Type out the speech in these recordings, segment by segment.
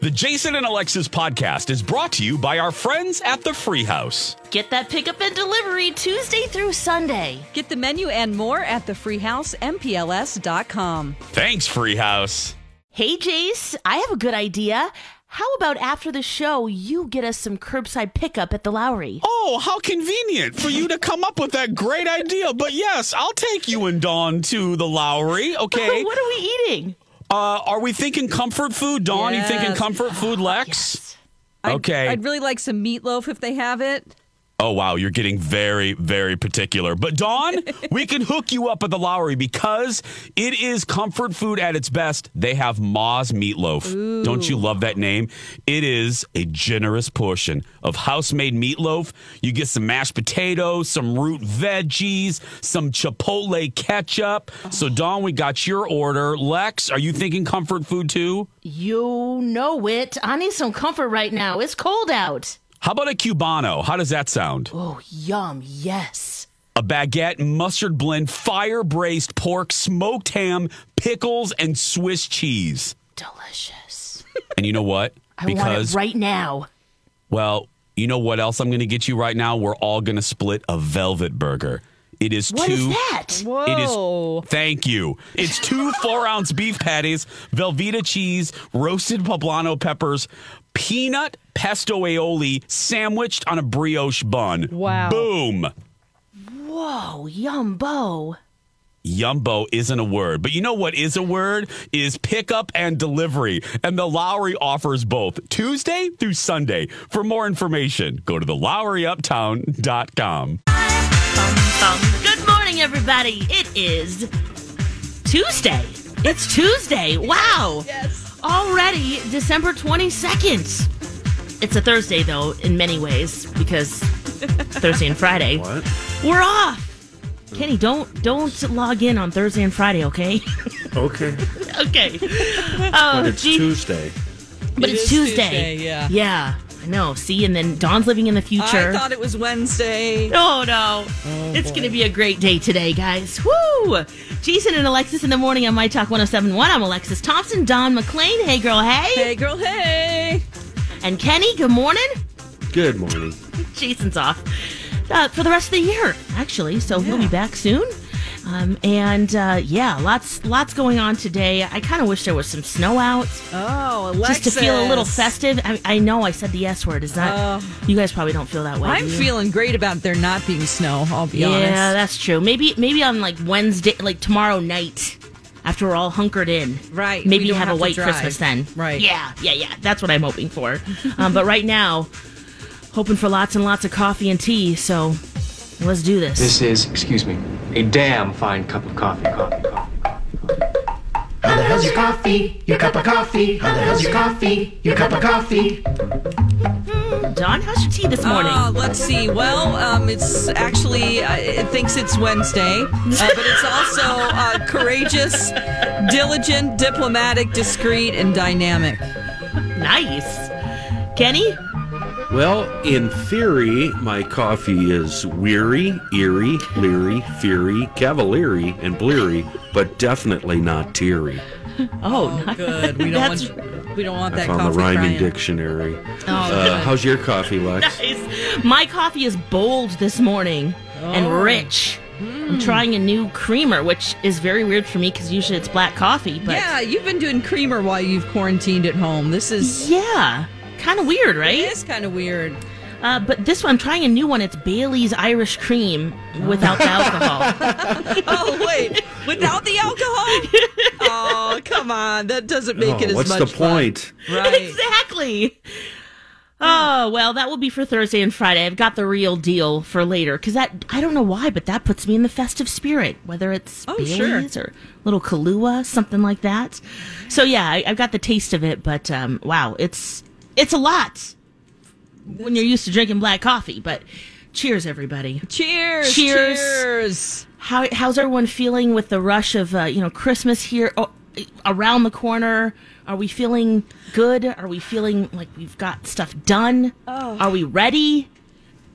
The Jason and Alexis podcast is brought to you by our friends at the Free House. Get that pickup and delivery Tuesday through Sunday. Get the menu and more at thefreehousempls.com. Thanks, Free House. Hey, Jace, I have a good idea. How about after the show, you get us some curbside pickup at the Lowry? Oh, how convenient for you to come up with that great idea. But yes, I'll take you and Dawn to the Lowry, okay? what are we eating? Uh, are we thinking comfort food? Dawn, you thinking comfort food, Lex? Yes. I'd- Okay. I'd, really like some meatloaf if they have it. Oh, wow. You're getting very, very particular. But, Dawn, we can hook you up at the Lowry because it is comfort food at its best. They have Ma's Meatloaf. Don't you love that name? It is a generous portion of house made meatloaf. You get some mashed potatoes, some root veggies, some Chipotle ketchup. So, oh. Dawn, we got your order. Lex, are you thinking comfort food too? You know it. I need some comfort right now. It's cold out. How about a Cubano? How does that sound? Oh, yum. Yes. a baguette, mustard blend, fire braised pork, smoked ham, pickles, and Swiss cheese. Delicious. And you know what? I want it right now. well, you know what else I'm going to get you right now? We're all going to split a velvet burger. It is What two. is that? Whoa. is. Thank you. It's two four ounce beef patties, Velveeta cheese, roasted poblano peppers, peanut pesto aioli sandwiched on a brioche bun. Wow. Boom. Whoa, yumbo. Yumbo isn't a word, but you know what is a word? Is pickup and delivery. And the Lowry offers both Tuesday through Sunday. For more information, go to the LowryUptown.com. Good morning, everybody. It is Tuesday. It's Tuesday. Wow. Yes. Already December 22nd. It's a Thursday, though, in many ways, because Thursday and Friday. What? We're off. Kenny, don't don't log in on Thursday and Friday, okay? Okay. okay. Oh, It's gee. Tuesday. but It it's Tuesday. Tuesday, yeah. Yeah. I know. See, and then Dawn's living in the future. I thought it was Wednesday. Oh no. it's going to be a great day today, guys. Woo! Jason and Alexis in the morning on My Talk 1071. I'm Alexis Thompson, Don McLean. Hey, girl, hey. Hey, girl, hey. And Kenny, good morning. Good morning. Jason's off uh, for the rest of the year, actually. So he'll be back soon. Um, and uh, yeah, lots lots going on today. I kind of wish there was some snow out Oh, Alexis. just to feel a little festive. I, I know I said the S word. Is that you guys probably don't feel that way? I'm feeling great about there not being snow, I'll be Yeah, honest. Yeah, that's true. Maybe maybe on like Wednesday, like tomorrow night, after we're all hunkered in. Right, Maybe we have, have a white. Christmas then. Right. Yeah, yeah, yeah. That's what I'm hoping for. um, but right now, hoping for lots and lots of coffee and tea. So let's do this. This is, excuse me, a damn fine cup of coffee. Coffee, coffee, coffee. How the hell's your coffee? Your cup of coffee? How the hell's your coffee? Your cup of coffee? Don, how's your tea this morning? Uh, let's see. Well, um, it's actually uh, it thinks it's Wednesday, uh, but it's also uh, courageous, diligent, diplomatic, discreet, and dynamic. nice. Kenny? Well, in theory, my coffee is weary, eerie, leery, fiery, cavalieri, and bleary, but definitely not teary. Oh, nice. Good. We don't That's want we don't want I that found coffee the rhyming crying. dictionary. Oh, Uh, how's your coffee, Lex? nice. My coffee is bold this morning and Oh. rich. Hmm. I'm trying a new creamer, which is very weird for me because usually it's black coffee. But Yeah, you've been doing creamer while you've quarantined at home. This is Yeah. Kind of weird, right? It is kind of weird. Uh, but this one, I'm trying a new one. It's Bailey's Irish Cream without the alcohol. Oh wait, without the alcohol? Oh come on, that doesn't make it Oh, as what's much the fun. point? Right. exactly. Oh well, that will be for Thursday and Friday. I've got the real deal for later because that I don't know why, but that puts me in the festive spirit. Whether it's Oh, Bailey's sure. or little Kahlua, something like that. So yeah, I, I've got the taste of it, but um, wow, it's it's a lot when you're used to drinking black coffee. But cheers, everybody. Cheers. Cheers. Cheers. How how's everyone feeling with the rush of uh, you know Christmas here oh, around the corner? Are we feeling good? Are we feeling like we've got stuff done? Are we ready?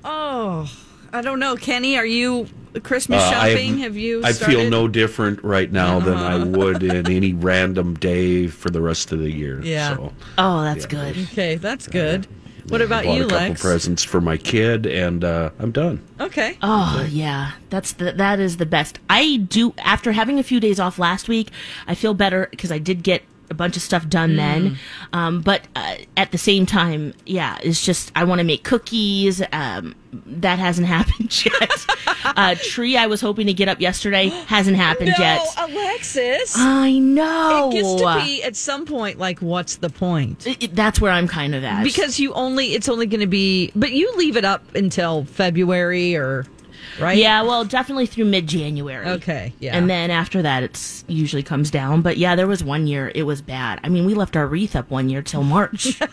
Oh, I don't know, Kenny. Are you Christmas Uh, I- shopping? Have you? I started? feel no different right now than I would in any random day for the rest of the year. Yeah. So, Oh, that's good. Okay, that's good. What about bought you, a couple Lex? presents for my kid, and uh, I'm done. Okay. Oh yeah, that's the that is the best. I do after having a few days off last week, I feel better because I did get a bunch of stuff done then. Um, but uh, at the same time, yeah, it's just I want to make cookies. Um, that hasn't happened yet. uh, tree I was hoping to get up yesterday hasn't happened no, yet. Alexis. I know. it gets to be at some point like, what's the point? It- it- that's where I'm kind of at. Because you only, it's only going to be, but you leave it up until February or, right? yeah, well, definitely through mid January. Okay, yeah. And then after that, it's usually comes down. But yeah, there was one year it was bad. I mean, we left our wreath up one year till March.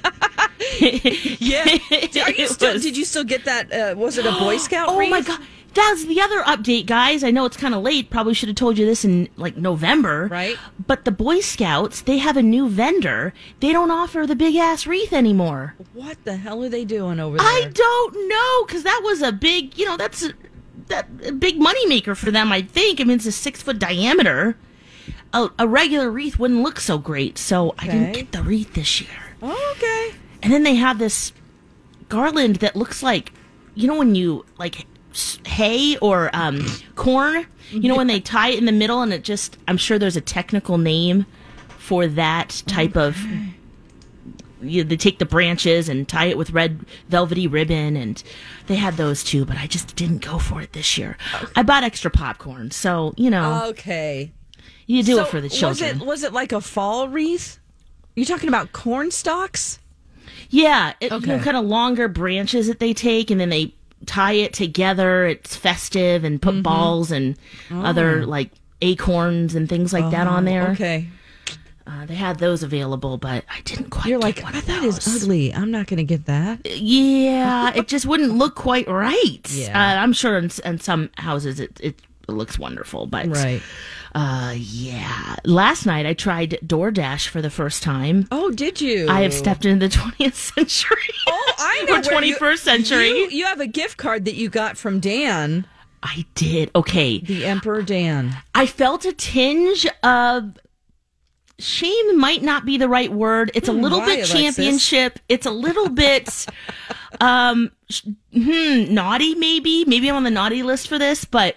Yeah. Are you still, was- did you still get that? Uh, was it a Boy Scout oh my god, that's the other update, guys. I know it's kind of late. Probably should have told you this in like November. Right. But the Boy Scouts, they have a new vendor. They don't offer the big ass wreath anymore. What the hell are they doing over there? I don't know because that was a big, you know, that's a, that big moneymaker for them. I think. I mean, it's a six foot diameter. A, a regular wreath wouldn't look so great, so I didn't get the wreath this year. Oh, okay. And then they have this garland that looks like, you know, when you like hay or um, corn. You know, when they tie it in the middle, and it just. I'm sure there's a technical name for that type of. You, they take the branches and tie it with red velvety ribbon, and they had those too. But I just didn't go for it this year. I bought extra popcorn, so you know Okay. you do So it for the Was children. it, was it like a fall wreath? You talking about corn stalks? Yeah, it, you know, kind of longer branches that they take, and then they tie it together. It's festive, and Mm-hmm. put balls and other like acorns and things like that on there. Oh. Okay. Uh, they had those available, but I didn't quite. You're like, one "Ah, of that is those." ugly. I'm not going to get that. Yeah, it just wouldn't look quite right. Yeah. Uh, I'm sure in, in some houses it, it looks wonderful, but Right. uh, yeah. Last night I tried DoorDash for the first time. Oh, did you? I have stepped into the 20th century. Oh, I know. or where you- 21st century. You, you have a gift card that you got from Dan, I did. Okay. the Emperor Dan. I felt a tinge of shame might not be the right word. It's a little why, bit Alexis? championship. It's a little bit um sh- hmm, naughty maybe. Maybe I'm on the naughty list for this, but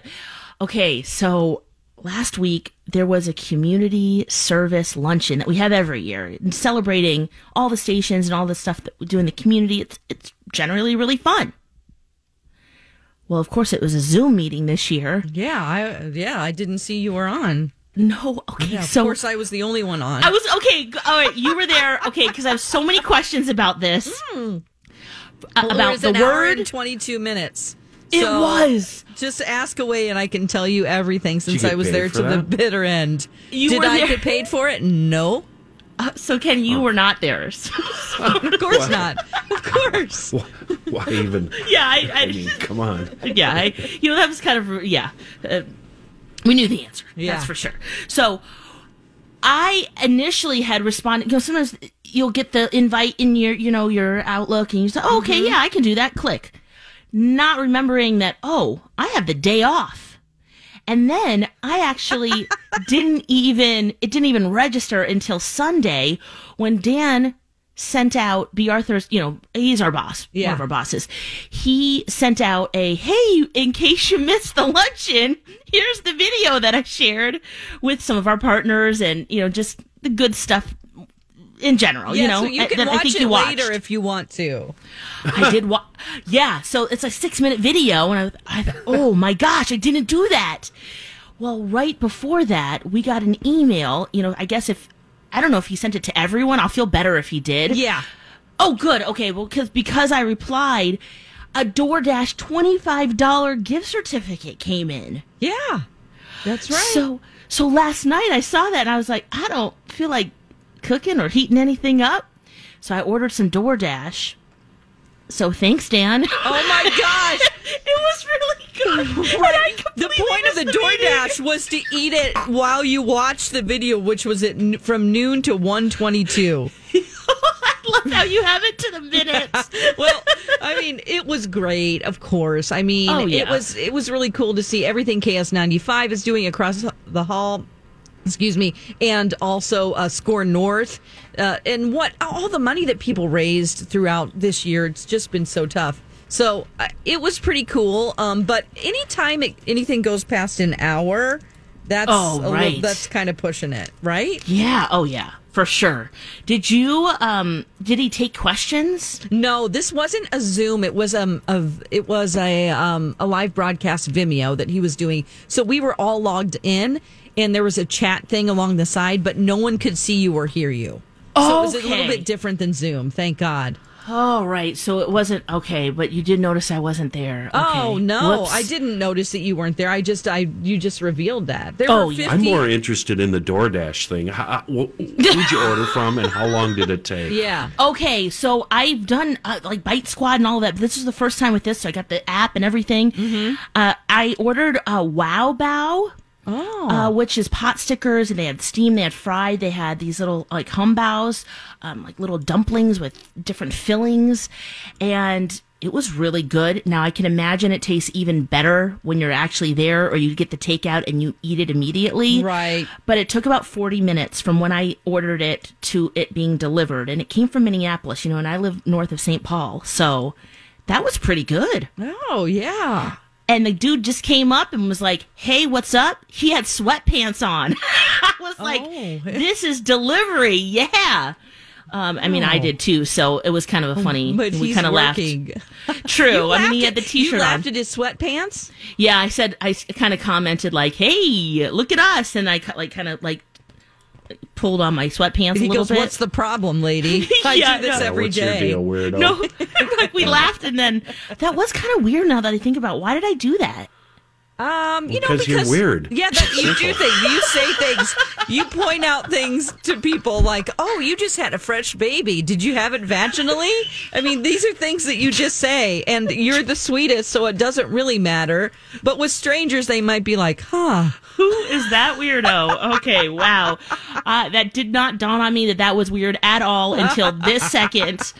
okay, so last week there was a community service luncheon that we have every year celebrating all the stations and all the stuff that we do in the community. It's it's generally really fun. Well, of course, it was a Zoom meeting this year. Yeah, I yeah, I didn't see you were on. No, okay, Yeah, of so course, I was the only one on. I was okay. All right, you were there. Okay, because I have so many questions about this. Uh, Well, about the an hour word. and 22 minutes. It So, was. Just ask away, and I can tell you everything since get I was there for to the bitter end. You Did were I there. get paid for it? No, Uh, so Ken, you were not there. So- of course not. Of course. Why, why even? yeah, I, I, I mean, come on. yeah, I, you know that was kind of yeah. Uh, we knew the answer. Yeah. That's for sure. So I initially had responded. You know, sometimes you'll get the invite in your you know your Outlook, and you say, oh, "Okay, mm-hmm. yeah, I can do that." Click. Not remembering that. Oh, I have the day off. And then I actually didn't even it didn't even register until Sunday when Dan sent out B. Arthur's, you know, he's our boss, one Yeah. of our bosses. He sent out a hey, in case you missed the luncheon, here's the video that I shared with some of our partners and, you know, just the good stuff in general, Yeah, you know, so you can I watch think it later if you want to. I did wa Yeah, so it's a six minute video, and I, I thought, oh my gosh, I didn't do that. Well, right before that, we got an email. You know, I guess if I don't know if he sent it to everyone, I'll feel better if he did. Yeah. Oh, good. Okay. Well, because because I replied, a DoorDash twenty five dollar gift certificate came in. Yeah. That's right. So so last night I saw that and I was like, I don't feel like cooking or heating anything up. So I ordered some DoorDash. So thanks, Dan. oh my gosh. it was really good. And I Right. The point of the meeting. DoorDash was to eat it while you watched the video, which was at n- from noon to 122. I love how you have it to the minutes. well, I mean, it was great, of course. I mean, Oh, it was it was really cool to see everything KS95 is doing across the hall. Excuse me, and also uh, SKOR North, uh, and what all the money that people raised throughout this year. It's just been so tough. So uh, it was pretty cool. Um, but anytime it, anything goes past an hour, that's Oh, a little- that's kind of pushing it, right? Yeah. Oh, yeah. For sure. Did you? Um. Did he take questions? No, this wasn't a Zoom. It was um a it was a um a live broadcast Vimeo that he was doing. So we were all logged in, and there was a chat thing along the side, but no one could see you or hear you. Oh, so it was a little bit different than Zoom. Thank God. Oh, right. So it wasn't okay, but you did notice I wasn't there. Oh no, Whoops. I didn't notice that you weren't there. I just I you just revealed that. There Oh, were 50, I'm more interested in the DoorDash thing. How, wh- who'd you order from, and how long did it take? Yeah. Okay, so I've done uh, like Bite Squad and all that. This is the first time with this, so I got the app and everything. Mm-hmm. Uh, I ordered a Wow Bao. Oh. uh, which is pot stickers, and they had steamed, they had fried, they had these little like humbaos, um, like little dumplings with different fillings, and it was really good. Now I can imagine it tastes even better when you're actually there, or you get the takeout and you eat it immediately. Right. But it took about 40 minutes from when I ordered it to it being delivered, and it came from Minneapolis, you know, and I live north of St. Paul, so that was pretty good. Oh yeah. And the dude just came up and was like, "Hey, what's up?" He had sweatpants on. I was like, Oh. "This is delivery, yeah." Um, I mean, I did too, so it was kind of a funny. Oh. But we kind of laughed. True. I mean, he had the T-shirt You on. laughed at his sweatpants. Yeah, I said I kind of commented like, "Hey, look at us," and I like kind of like pulled on my sweatpants He a little goes, bit. "What's the problem, lady? I Yeah, do this no. every What's your deal, weirdo? no, like we laughed, and then that was kind of weird. Now that I think about, why did I do that? Um, you know, Because you're weird. Yeah, that you do things. You say things. You point out things to people like, "Oh, you just had a fresh baby. Did you have it vaginally?" I mean, these are things that you just say, and you're the sweetest, so it doesn't really matter. But with strangers, they might be like, "Huh." Who is that weirdo? Okay, wow. Uh, that did not dawn on me that that was weird at all until this second.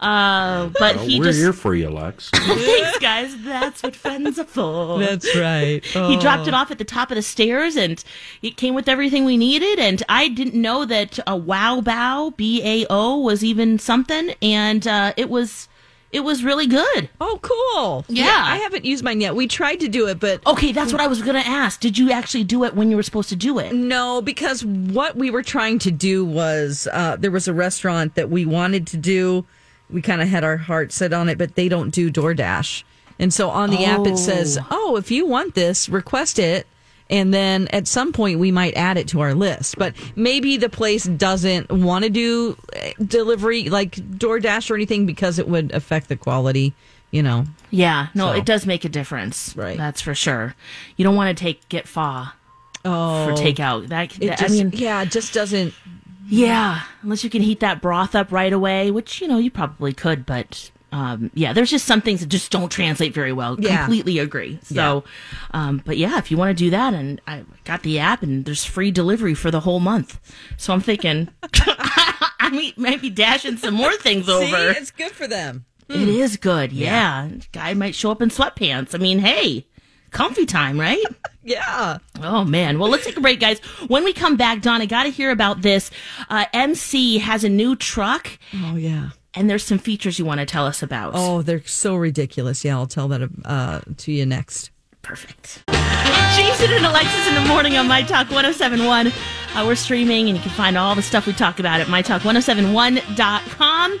Uh, but Well, he we're just here for you, Lex. thanks, guys. That's what friends are for. That's right. He dropped it off at the top of the stairs, and it came with everything we needed. And I didn't know that a Wow Bao B A O was even something, and uh, it was it was really good. Oh, cool. Yeah. I haven't used mine yet. We tried to do it, but Okay, that's what I was gonna ask. Did you actually do it when you were supposed to do it? No, because what we were trying to do was uh, there was a restaurant that we wanted to do. We kind of had our heart set on it, but they don't do DoorDash. And so on the app, it says, oh, if you want this, request it. And then at some point, we might add it to our list. But maybe the place doesn't want to do eh, delivery like DoorDash or anything because it would affect the quality, you know. Yeah, no, So- it does make a difference. Right. That's for sure. You don't want to take get fa Oh, for takeout. That, It that- just, I mean, yeah, it just doesn't. Yeah, unless you can heat that broth up right away, which you know you probably could, but um, yeah, there's just some things that just don't translate very well. Yeah. Completely agree. So, um, but yeah, if you want to do that, and I got the app, and there's free delivery for the whole month, so I'm thinking, I mean, maybe dashing some more things See, over. it's good for them. It is good, yeah. Guy might show up in sweatpants. I mean, hey, comfy time, right? Yeah. Oh man. Well, let's take a break, guys. When we come back, Don, I got to hear about this. Uh, MC has a new truck, Oh, yeah. and there's some features you want to tell us about. Oh, they're so ridiculous. Yeah, I'll tell that uh, to you next. perfect. Jason and Alexis in the morning on My Talk 1071. Uh, we're streaming, and you can find all the stuff we talk about at mytalk1071.com.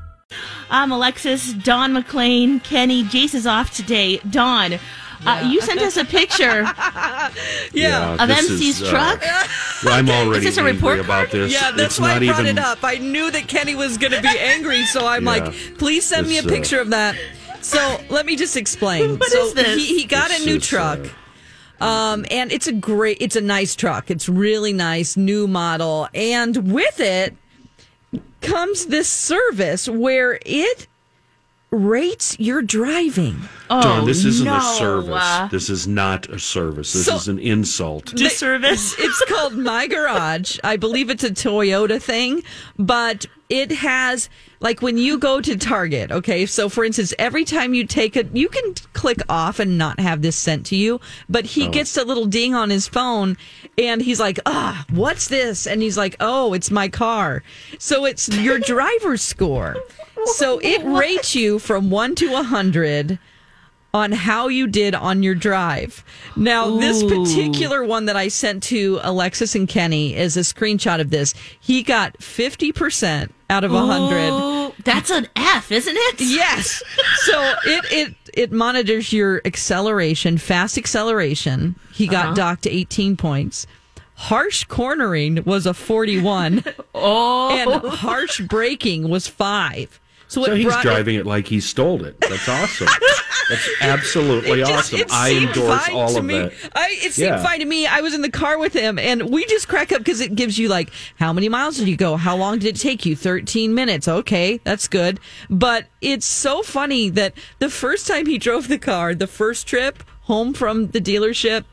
I'm Alexis, Don McLean, Kenny. Jace is off today. Don, uh, you sent us a picture Yeah. of this MC's is, uh, truck. I'm already Is this a angry report about card? this. Yeah, that's it's why not I brought even, it up. I knew that Kenny was going to be angry, so I'm Yeah. like, please send me a This, uh, picture of that. So let me just explain. What so is this? He, he got This a new is, truck. uh, Um, and it's a great, it's a nice truck. It's really nice, new model. And with it comes this service where it rates your driving. Oh, Dawn, this isn't no. a service. This is not a service. This So- is an insult. disservice. It's called My Garage. I believe it's a Toyota thing, but it has like when you go to Target, okay? So for instance, every time you take it, you can click off and not have this sent to you, but he gets a little ding on his phone and he's like, "Ah, what's this?" And he's like, "Oh, it's my car." So it's your driver's score. So it rates you from 1 to a 100 on how you did on your drive. Now, this particular one that I sent to Alexis and Kenny is a screenshot of this. He got 50% out of 100. That's an F, isn't it? Yes. So it it it monitors your acceleration, fast acceleration. He got uh-huh. docked 18 points. Harsh cornering was a 41 Oh, and harsh braking was 5. So, So he's driving it like he stole it. That's awesome. That's absolutely It just- awesome. it I seemed endorse fine all to of me. that. I, it seemed Yeah. fine to me. I was in the car with him, and we just crack up because it gives you like how many miles did you go? How long did it take you? Thirteen minutes. Okay, that's good. But it's so funny that the first time he drove the car, the first trip home from the dealership,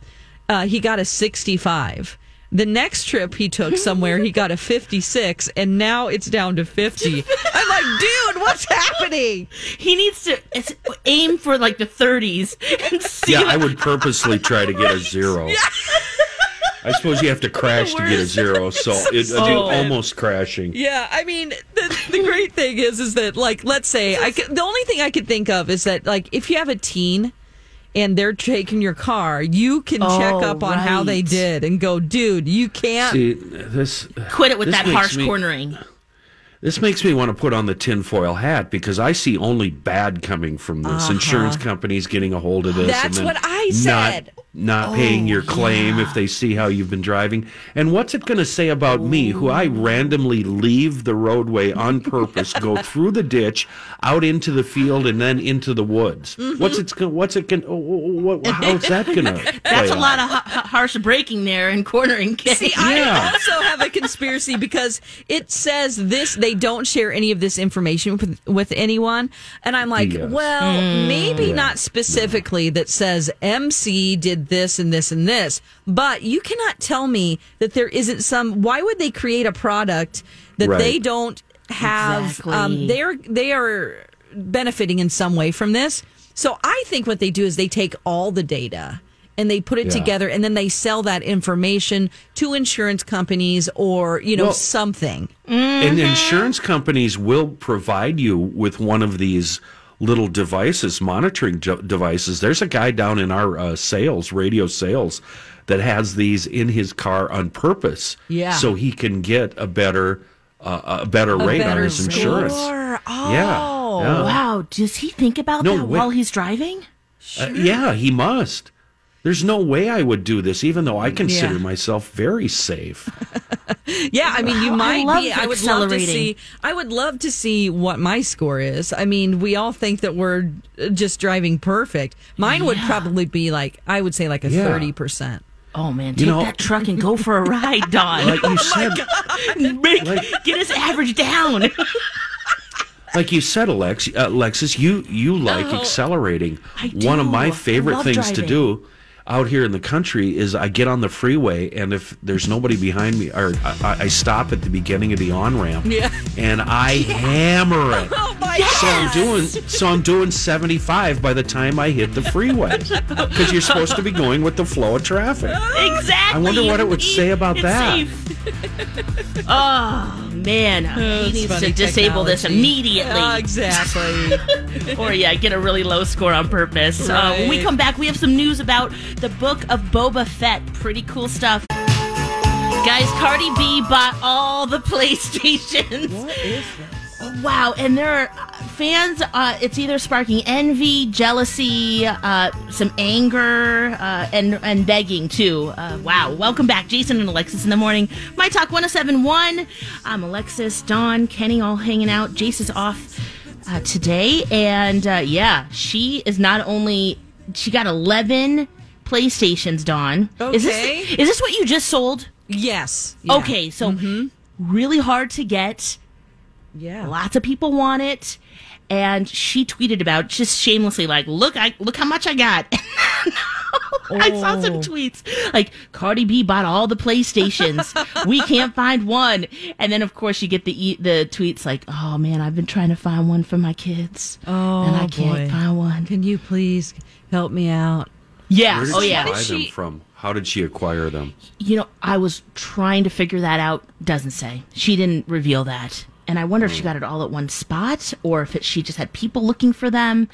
uh, he got a sixty-five. The next trip he took somewhere, he got a 56, and now it's down to 50. I'm like, dude, what's happening? he needs to aim for like the 30s and see. Yeah, I would purposely try to get a zero. I suppose you have to crash to get a zero, so it, Oh. almost crashing. Yeah, I mean, the, the great thing is, is that like, let's say, I could, the only thing I could think of is that like, if you have a teen and they're taking your car, you can check Oh, up on how they did and go, dude, you can't. See, this Quit it with this that harsh me- cornering. This makes me want to put on the tinfoil hat because I see only bad coming from this. Insurance companies getting a hold of this. Uh-huh. That's and then what I said. Not, not paying your claim if they see how you've been driving. And what's it going to say about me, who I randomly leave the roadway on purpose, go through the ditch, out into the field, and then into the woods? Mm-hmm. What's it? go- What's it going? What, how's that going to? That's a lot of ha- ha- harsh braking there and cornering. Kenny. See, I Yeah. also have a conspiracy because it says this. They don't share any of this information with, with anyone, and I'm like, Yes. well, maybe not specifically that says MC did this and this and this, but you cannot tell me that there isn't some. Why would they create a product that Right. they don't have? Exactly. Um, they're they are benefiting in some way from this. So I think what they do is they take all the data and they put it Yeah. together and then they sell that information to insurance companies or you know Well- something And insurance companies will provide you with one of these little devices, monitoring jo- devices. There's a guy down in our uh, sales, radio sales, that has these in his car on purpose, Yeah. so he can get a better uh, a better rate on better his insurance. score. Oh. Yeah, yeah. Wow, does he think about No, that wait. while he's driving? Uh, yeah, he must. There's no way I would do this, even though I consider Yeah. myself very safe. yeah i mean you might love be i would love to see i would love to see what my score is i mean we all think that we're uh, just driving perfect mine would probably be like i would say like a Yeah. 30% Oh man, You take know- that truck and go for a ride, Don. Like you said, Make- like- get his average down. like you said, Alex, uh, Alexis, you you like accelerating. I One of my favorite love things to do. Out here in the country is I get on the freeway and if there's nobody behind me, or I, I stop at the beginning of the on ramp, Yeah. and I hammer it. Oh my So I'm doing so I'm doing 75 by the time I hit the freeway because you're supposed to be going with the flow of traffic. Exactly. I wonder what it would say about It's that. safe. oh man, he It's needs to funny disable this immediately. Yeah, exactly. or yeah, get a really low score on purpose. Uh, when we come back, we have some news about the book of Boba Fett. Pretty cool stuff. Guys, Cardi B bought all the PlayStations. What is this? Wow, and there are uh, fans. Uh, it's either sparking envy, jealousy, uh, some anger, uh, and and begging too. Uh, wow! Welcome back, Jason and Alexis in the morning. My Talk 1071. I'm Alexis, Dawn, Kenny, all hanging out. Jace is off uh, today, and uh, yeah, she is not only she got 11 PlayStations. Dawn, is this Okay. is this what you just sold? yes. Yeah. Mm-hmm. Okay, so really hard to get. Yeah. Lots of people want it. And she tweeted about just shamelessly like, look, I look how much I got. I saw some Oh. tweets like Cardi B bought all the PlayStations. we can't find one. And then of course you get the the tweets like, "Oh man, I've been trying to find one for my kids, Oh, and I can't boy. find one." Can you please help me out? Yeah. Where did Oh she yeah. buy them from? How did she acquire them? You know, I was trying to figure that out. Doesn't say. She didn't reveal that. And I wonder if she got it all at one spot or if it, she just had people looking for them.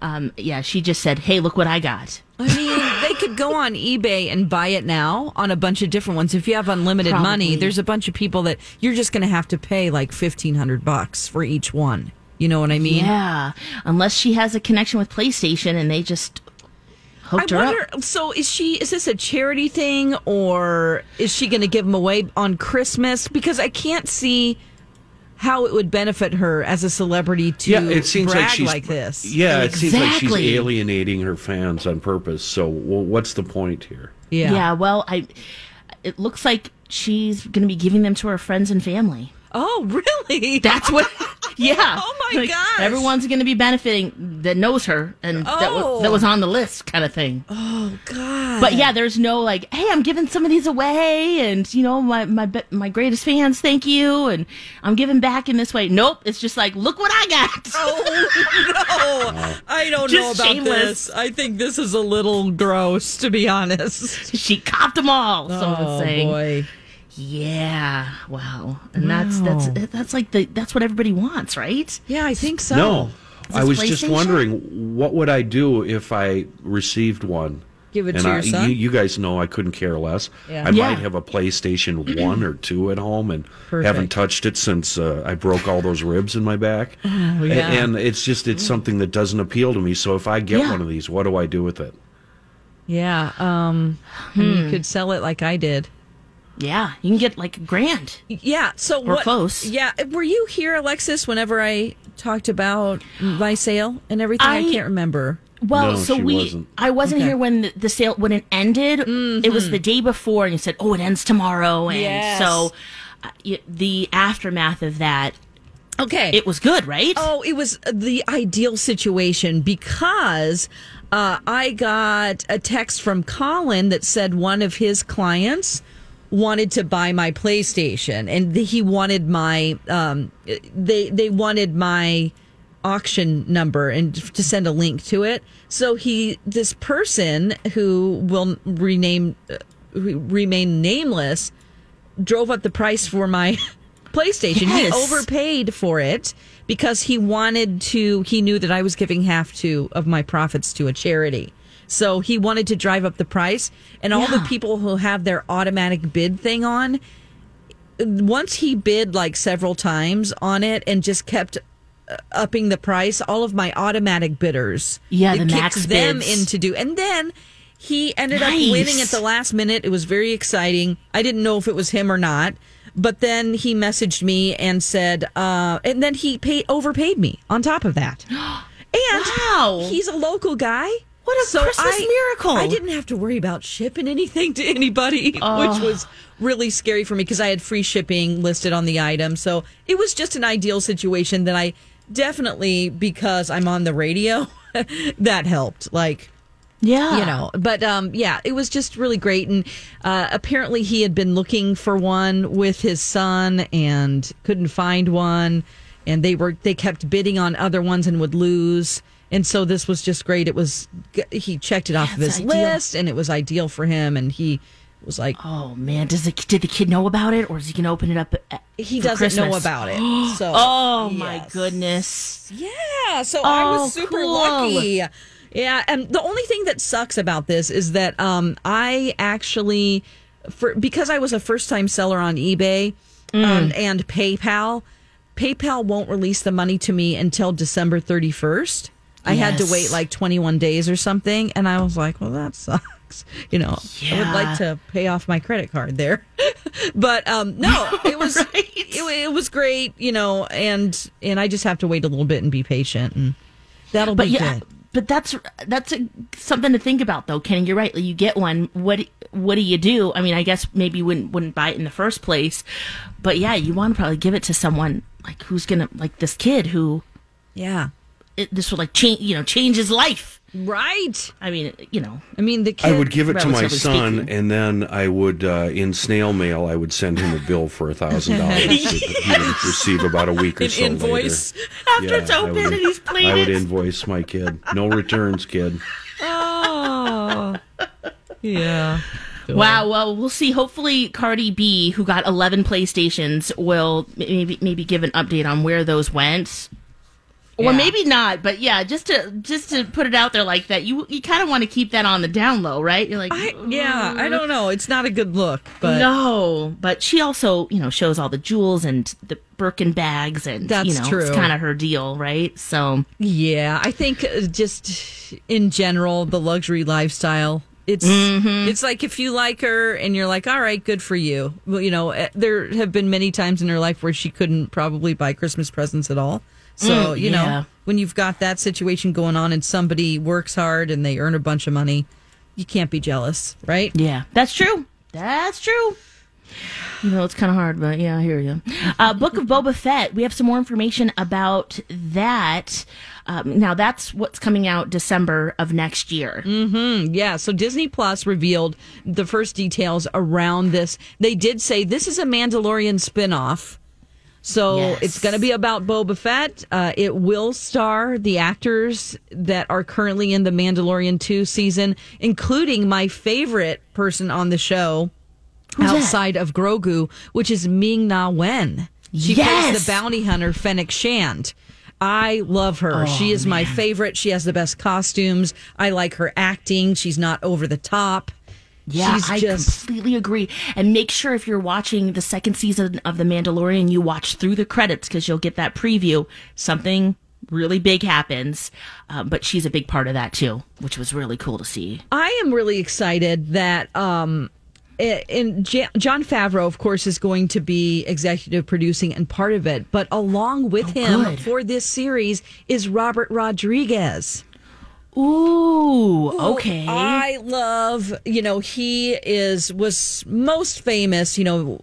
Um, yeah, she just said, hey, look what I got. I mean, they could go on eBay and buy it now on a bunch of different ones. If you have unlimited money, there's a bunch of people that you're just going to have to pay like fifteen hundred bucks for each one. You know what I mean? Yeah. Unless she has a connection with PlayStation and they just I her wonder. up. So, is she? Is this a charity thing, or is she going to give them away on Christmas? Because I can't see how it would benefit her as a celebrity to yeah, it seems brag like she's like this. Yeah, it seems like she's alienating her fans on purpose. So, well, what's the point here? Yeah. Yeah, well, I. It looks like she's going to be giving them to her friends and family. Oh, really? That's what. Yeah. Oh my Like, gosh. Everyone's going to be benefiting that knows her and that, Oh. was, that was oh. on the list, kind of thing. Oh God. But yeah, there's no like, hey, I'm giving some of these away, and you know, my my my greatest fans, thank you, and I'm giving back in this way. Nope, it's just like, look what I got. Oh no! I don't know Just about shameless. this. I think this is a little gross, to be honest. she copped them all. Oh Someone's saying, boy! Yeah, wow, and that's that's that's like the that's what everybody wants, right? Yeah, I think so. No, I was just wondering what would I do if I received one. Give it and to I, your son? You, you guys know I couldn't care less. Yeah. I Yeah. might have a PlayStation One or two at home, and Perfect. haven't touched it since uh, I broke all those ribs in my back. Oh, yeah. A- And it's just it's something that doesn't appeal to me. So if I get Yeah. one of these, what do I do with it? Yeah. Um. Hmm. You could sell it like I did. Yeah, you can get like a grand. Yeah. So We're close. Yeah. Were you here, Alexis? Whenever I talked about my sale and everything, I, I- can't remember. Well, No, so she we wasn't. I wasn't Okay. here when the, the sale when it ended. It was the day before, and you said, "Oh, it ends tomorrow," and Yes. so uh, the aftermath of that, Okay. it was good, right? Oh, it was the ideal situation because uh, I got a text from Colin that said one of his clients wanted to buy my PlayStation and he wanted my um, they they wanted my auction number and to send a link to it. So he this person who will rename uh, who remain nameless drove up the price for my PlayStation. He overpaid for it because he wanted to. He knew that I was giving half to of my profits to a charity. So he wanted to drive up the price, and all the people who have their automatic bid thing on, once he bid like several times on it and just kept uh, upping the price, all of my automatic bidders, Yeah, the max them bids. into do, and then he ended up Nice. winning at the last minute. It was very exciting. I didn't know if it was him or not, but then he messaged me and said, uh, and then he paid overpaid me on top of that. And Wow. he's a local guy. What a Christmas miracle. I didn't have to worry about shipping anything to anybody, which was really scary for me because I had free shipping listed on the item. So it was just an ideal situation that I definitely, because I'm on the radio, that helped. Like, Yeah. you know but um yeah it was just really great and uh apparently he had been looking for one with his son and couldn't find one and they were they kept bidding on other ones and would lose and so this was just great it was he checked it off of his ideal. list and it was ideal for him and he was like Oh man, does the did the kid know about it, or is he gonna open it up? At, he doesn't know about it so Oh my goodness! Yeah, so I Oh, was super cool. lucky. Yeah, and the only thing that sucks about this is that um, I actually, for because I was a first time seller on eBay Mm. um, and PayPal, PayPal won't release the money to me until December thirty first. I had to wait like twenty one days or something, and I was like, well, that sucks. You know, I would like to pay off my credit card there, but um, no, it was Right. it, it was great, you know, and and I just have to wait a little bit and be patient, and that'll But be yeah, good. but that's that's a, something to think about, though, Kenny. You're right. You get one. What what do you do? I mean, I guess maybe you wouldn't wouldn't buy it in the first place, but yeah, you want to probably give it to someone like who's gonna like this kid who Yeah, it, this will like change you know change his life. right. I mean, you know, I mean, the kid. I would give it to my son, speaking. and then I would, uh, in snail mail, I would send him a bill for a thousand dollars he would receive about a week or An so invoice. later. after it's I open would- and he's played I would invoice my kid. No returns, kid. Oh, yeah. Wow. Well, we'll see. Hopefully, Cardi B, who got 11 PlayStations, will maybe maybe give an update on where those went. Or Yeah. maybe not, but yeah, just to just to put it out there like that, you you kind of want to keep that on the down low, right? You're like, I, yeah, I don't know. It's not a good look, but no, but she also you know shows all the jewels and the Birkin bags, and That's you know true. it's kind of her deal, right? So yeah, I think uh, just in general, the luxury lifestyle. It's Mm-hmm. it's like if you like her and you're like, all right, good for you. Well, you know, eh, there have been many times in her life where she couldn't probably buy Christmas presents at all. So Mm, you yeah. know, when you've got that situation going on and somebody works hard and they earn a bunch of money, you can't be jealous, right? Yeah, that's true. That's true. You know, it's kind of hard, but yeah, I hear you. Uh, Book of Boba Fett. We have some more information about that. Um, now, that's what's coming out December of next year. Yeah, so Disney Plus revealed the first details around this. They did say this is a Mandalorian spin-off. So Yes. it's going to be about Boba Fett. Uh, it will star the actors that are currently in the Mandalorian 2 season, including my favorite person on the show that? outside of Grogu, which is Ming Na Wen. She plays the bounty hunter Fennec Shand. I love her. she is my favorite. She has the best costumes. I like her acting. She's not over the top. Yeah, She's I just completely agree. And make sure if you're watching the second season of The Mandalorian, you watch through the credits because you'll get that preview. Something really big happens, uh, but she's a big part of that too, which was really cool to see. I am really excited that um in J- Jon Favreau, of course, is going to be executive producing and part of it, but along with him good. for this series is Robert Rodriguez. Ooh, okay. I love, you know, he is was most famous, you know,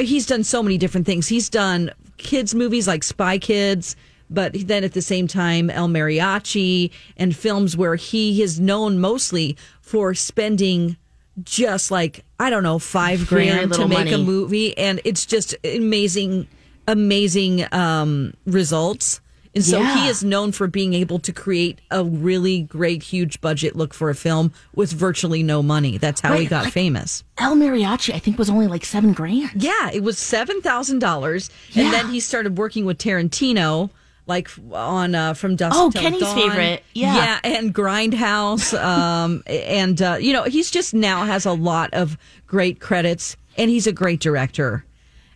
he's done so many different things. He's done kids movies like Spy Kids, but then at the same time El Mariachi and films where he is known mostly for spending just like I don't know, 5 Very grand to make a movie and it's just amazing amazing um results. And so Yeah. he is known for being able to create a really great, huge budget look for a film with virtually no money. That's how he got like- famous. El Mariachi, I think, was only like seven grand. Yeah, it was seven thousand dollars, and then he started working with Tarantino, like on uh, from Dusk Oh, Kenny's Dawn. favorite. Yeah. yeah, and Grindhouse, um, and uh, you know he's just now has a lot of great credits, and he's a great director.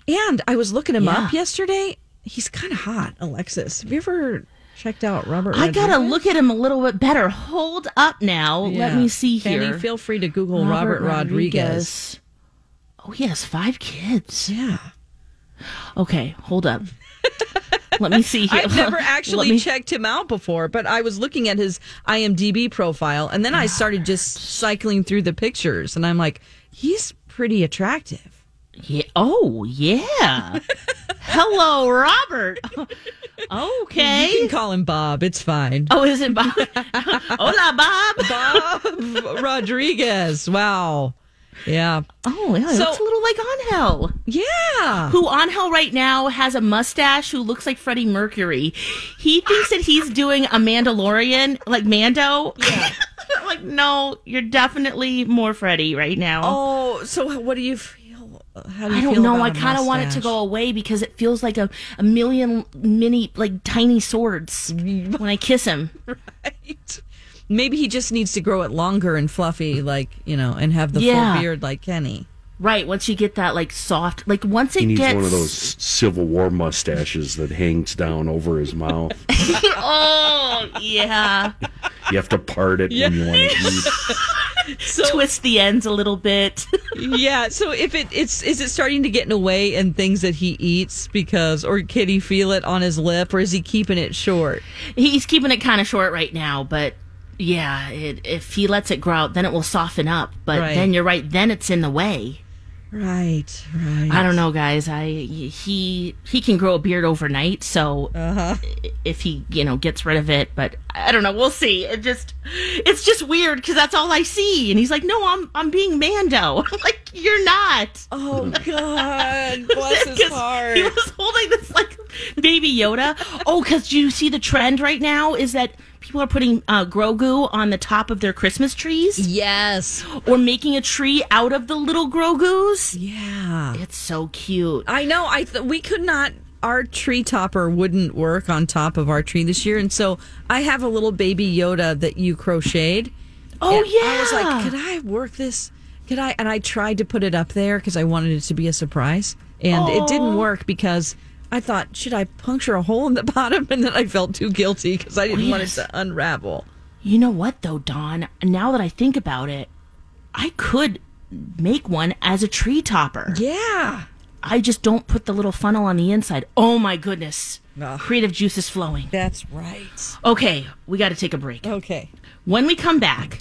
And I was looking him Yeah. up yesterday. He's kind of hot, Alexis. Have you ever checked out Robert? I gotta look at him a little bit better. Hold up now. Let me see here. Kenny, feel free to Google Robert, Rodriguez. Oh, he has five kids. Yeah. Okay, hold up. Let me see here. I've never actually me- checked him out before, but I was looking at his IMDb profile and then I started just cycling through the pictures and I'm like, he's pretty attractive. Yeah. Oh, yeah. Hello, Robert. okay. You can call him Bob. It's fine. Oh, is it Bob? Hola, Bob. Bob Rodriguez. Wow. Yeah. Oh, yeah. So- looks a little like Angel. Yeah. Who Angel right now has a mustache who looks like Freddie Mercury. He thinks that he's doing a Mandalorian, like Mando. Yeah. like, no, you're definitely more Freddie right now. Oh, so what do you? How do you I don't know. I kind of want it to go away because it feels like a, a million mini, like tiny swords when I kiss him. Right. Maybe he just needs to grow it longer and fluffy, like you know, and have the Yeah. full beard like Kenny. Right. Once you get that, like soft, like once it He needs gets. one of those Civil War mustaches that hangs down over his mouth. oh, yeah. You have to part it when you want to eat. So Twist the ends a little bit. yeah. So if it it's is it starting to get in the way in things that he eats because or can he feel it on his lip or is he keeping it short? He's keeping it kind of short right now, but yeah, it, if he lets it grow out, then it will soften up. But Right. then you're right, then it's in the way. Right. Right. I don't know, guys. I he he can grow a beard overnight, so Uh-huh. if he you know gets rid of it, but I don't know. We'll see. It just it's just weird because that's all I see, and he's like, "No, I'm I'm being Mando." I'm like, "You're not." Oh God, bless his heart. He was holding this like baby Yoda. Oh, because do you see the trend right now is that people are putting uh, Grogu on the top of their Christmas trees Yes. or making a tree out of the little Grogus. Yeah. It's so cute. I know. I th- we could not. Our tree topper wouldn't work on top of our tree this year, and so I have a little baby Yoda that you crocheted. Oh yeah. I was like, could I work this? Could I? And I tried to put it up there because I wanted it to be a surprise, and it didn't work because I thought, should I puncture a hole in the bottom? And then I felt too guilty because I didn't want it to unravel. You know what though, Dawn? Now that I think about it, I could make one as a tree topper. Yeah. I just don't put the little funnel on the inside. Oh my goodness. Ugh. Creative juices flowing. That's right. Okay, we got to take a break. Okay. When we come back,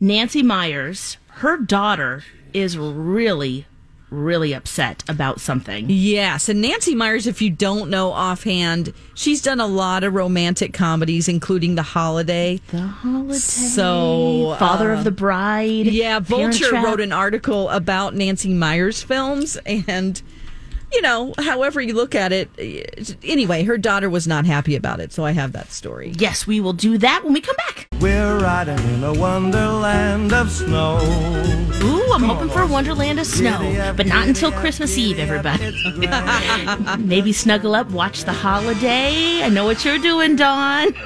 Nancy Meyers, her daughter, is really, really upset about something. Yes, and Nancy Meyers, if you don't know offhand, she's done a lot of romantic comedies, including The Holiday. The holiday. So, Father uh, of the Bride. Yeah, Parent Vulture Trap. wrote an article about Nancy Meyers films, and you know, however you look at it, anyway, her daughter was not happy about it. So I have that story. Yes, we will do that when we come back. We're riding in a wonderland of snow. Ooh, I'm hoping for a Wonderland of snow, but not until Christmas Eve, everybody. Maybe snuggle up, watch the holiday. I know what you're doing, Dawn.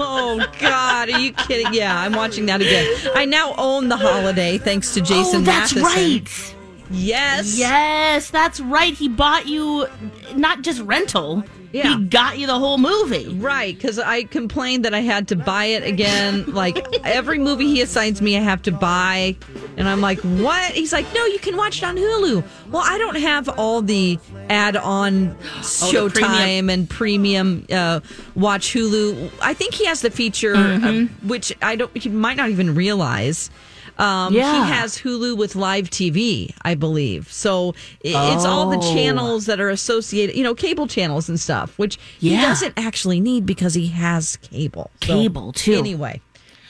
Oh God, are you kidding? Yeah, I'm watching that again. I now own The Holiday thanks to Jason oh, that's Matheson. right. Yes. Yes, that's right. He bought you not just rental. Yeah. He got you the whole movie. Right, because I complained that I had to buy it again. Like every movie he assigns me, I have to buy, and I'm like, "What?" He's like, "No, you can watch it on Hulu." Well, I don't have all the add-on Oh, the premium. Showtime and premium uh, watch Hulu. I think he has the feature, uh, which I don't. He might not even realize. Um, Yeah. He has Hulu with live TV, I believe. So it's all the Oh. channels that are associated, you know, cable channels and stuff, which he doesn't actually need because he has cable. So, Cable, too. Anyway,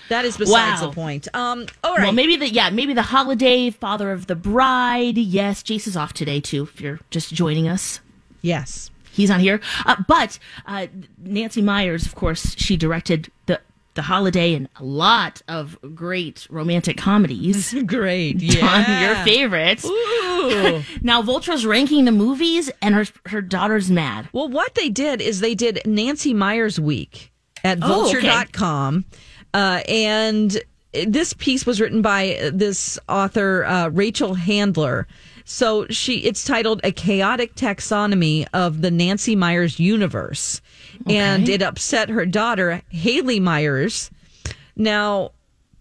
that is besides Wow. the point. Um, all right. Well, maybe the yeah, maybe the holiday, Father of the Bride. Yes, Jace is off today too. If you're just joining us, yes. he's on here. Uh, but uh, Nancy Meyers, of course, she directed the the holiday and a lot of great romantic comedies. Great. Yeah. your favorites. Now Vulture's ranking the movies, and her her daughter's mad. Well, what they did is they did Nancy Meyers Week at Oh, okay. vulture.com. Uh, and this piece was written by this author, uh, Rachel Handler. So she, it's titled "A Chaotic Taxonomy of the Nancy Meyers Universe," and it upset her daughter Hallie Meyers. Now,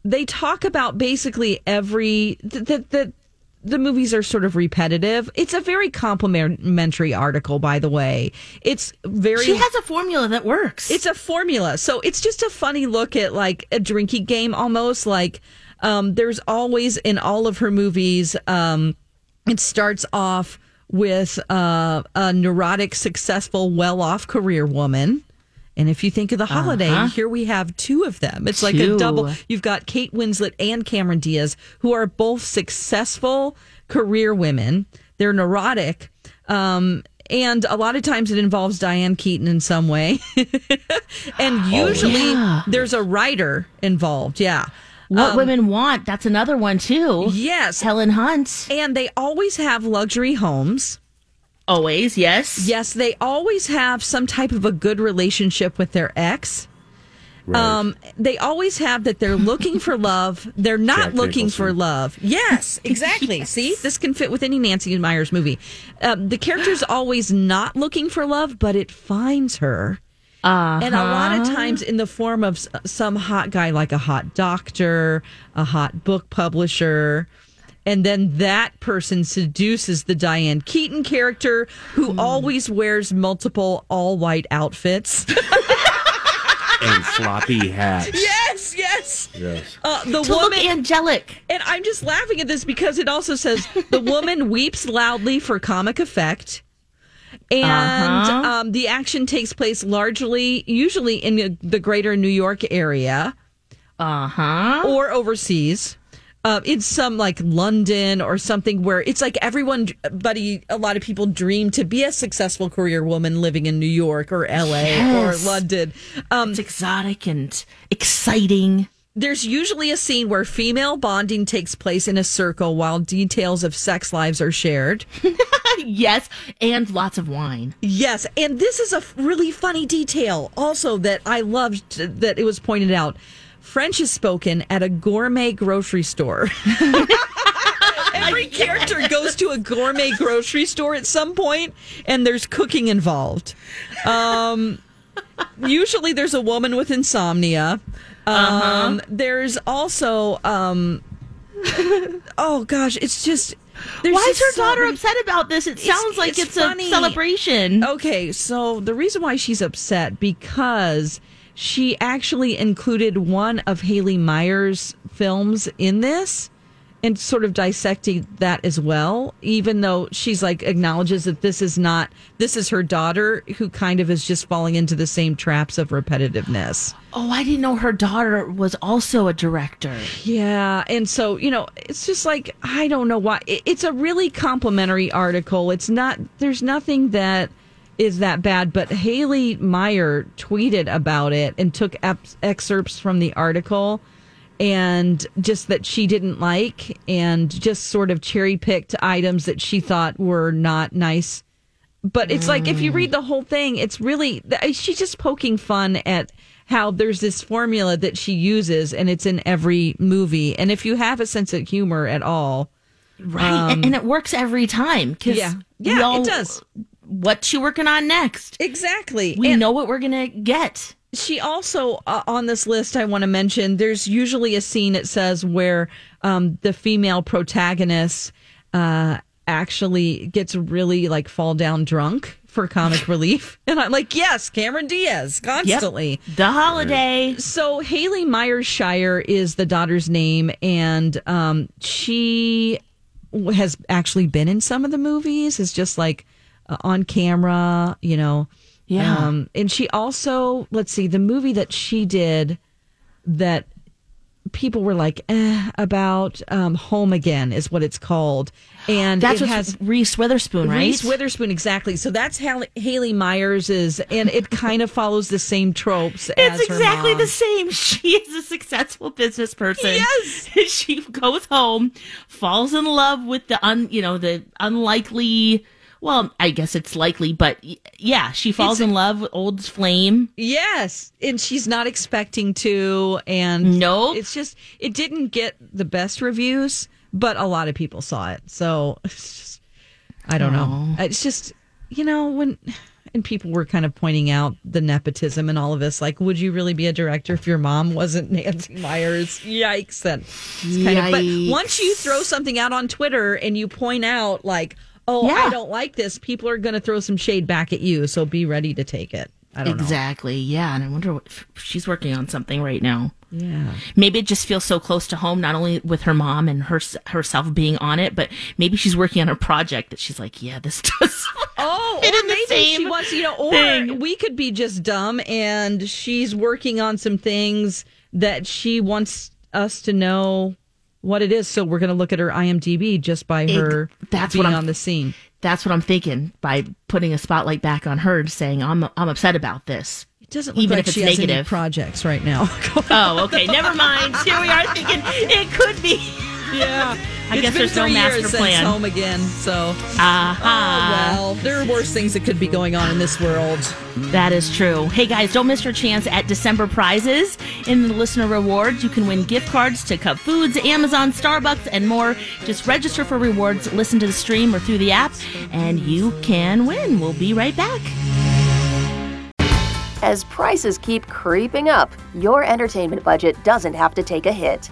they talk about basically every that that the movies are sort of repetitive. It's a very complimentary article, by the way. It's very She has a formula that works. it's a formula. So it's just a funny look at like a drinking game almost like um there's always in all of her movies um it starts off with uh, a neurotic, successful, well off career woman. And if you think of the holiday, Uh-huh. here we have two of them. It's like Two. a double. You've got Kate Winslet and Cameron Diaz, who are both successful career women. They're neurotic. Um, and a lot of times it involves Diane Keaton in some way. and usually yeah. there's a writer involved. Yeah. What Um, women want. That's another one too. Yes. Helen Hunt. And they always have luxury homes. Always, yes. Yes, they always have some type of a good relationship with their ex. Um, they always have that they're looking for love. They're not Jack looking Nicholson. for love. Yes, exactly. See, this can fit with any Nancy Meyers movie. Um, the character's always not looking for love, but it finds her. Uh, And a lot of times in the form of some hot guy, like a hot doctor, a hot book publisher. And then that person seduces the Diane Keaton character who always wears multiple all white outfits. and floppy hats. yes, yes. Yes. Uh, the to look woman, angelic. and I'm just laughing at this because it also says the woman weeps loudly for comic effect. And Uh-huh. um, the action takes place largely, usually in the- greater New York area Uh huh. or overseas. Uh, it's some like London or something where it's like everyone, buddy, a lot of people dream to be a successful career woman living in New York or LA Yes. or London. Um, It's exotic and exciting. There's usually a scene where female bonding takes place in a circle while details of sex lives are shared. yes, and lots of wine. Yes, and this is a really funny detail also that I loved that it was pointed out. French is spoken at a gourmet grocery store. Every character goes to a gourmet grocery store at some point, and there's cooking involved. Um, usually, there's a woman with insomnia. Um, There's also, um, oh gosh, it's just. there's Why is her daughter upset about this? It sounds like it's, funny. a celebration. Okay, so the reason why she's upset because she actually included one of Hallie Meyer's films in this and sort of dissecting that as well even though she's like acknowledges that this is not this is her daughter who kind of is just falling into the same traps of repetitiveness. Oh, I didn't know her daughter was also a director. Yeah, and so you know, it's just like I don't know why. It's a really complimentary article. It's not. There's nothing that is that bad. But Hallie Meyer tweeted about it and took ep- excerpts from the article, and just that she didn't like, and just sort of cherry picked items that she thought were not nice. But it's like if you read the whole thing, it's really she's just poking fun at how there's this formula that she uses and it's in every movie. And if you have a sense of humor at all, Right. and, and it works every time. 'cause Um, Yeah. Yeah, all- it does. What she working on next? Exactly. We And- know what we're to get. She also uh, on this list I want to mention there's usually a scene it says where um, the female protagonist uh, actually gets really like fall down drunk for comic relief and I'm like yes Cameron Diaz constantly The holiday. so Hallie Meyers-Shyer is the daughter's name, and um, she has actually been in some of the movies. Is just like uh, on camera, you know. Yeah. Um, and she also, let's see, the movie that she did that people were like eh, about um, Home Again is what it's called, and That's it what has Reese Witherspoon, right? Reese Witherspoon, exactly. So that's Hallie, Hallie Meyers is, and it kind of follows the same tropes. as It's exactly the same. She is a successful business person. Yes. she goes home, falls in love with the un, you know, the unlikely. Well, I guess it's likely, but yeah, she falls It's- in love with old flame. Yes, and she's not expecting to, and Nope. it's just it didn't get the best reviews, but a lot of people saw it. So it's just, I don't know. It's just you know when. And people were kind of pointing out the nepotism and all of this. Like, would you really be a director if your mom wasn't Nancy Meyers? Yikes! Then kind of. But once you throw something out on Twitter and you point out, like, "Oh, Yeah. I don't like this," people are going to throw some shade back at you. So be ready to take it. I don't know. Exactly. Yeah, and I wonder what she's working on something right now. Yeah. Maybe it just feels so close to home, not only with her mom and her herself being on it, but maybe she's working on a project that she's like, yeah, this does. Oh, or maybe she wants, you know, or thing. we could be just dumb and she's working on some things that she wants us to know what it is. So we're going to look at her IMDb just by her that's being what I'm- on the scene. That's what I'm thinking by putting a spotlight back on her, saying I'm I'm upset about this. It doesn't look even like if it's she has any negative. projects right now. oh, okay, never mind. Here we are thinking it could be. Yeah. I It's guess there's no three master years plan. Since home again, so Aha. oh well. There are worse things that could be going on in this world. That is true. Hey guys, don't miss your chance at December prizes. In the listener rewards, you can win gift cards to Cup Foods, Amazon, Starbucks, and more. Just register for rewards, listen to the stream or through the app, and you can win. We'll be right back. As prices keep creeping up, your entertainment budget doesn't have to take a hit.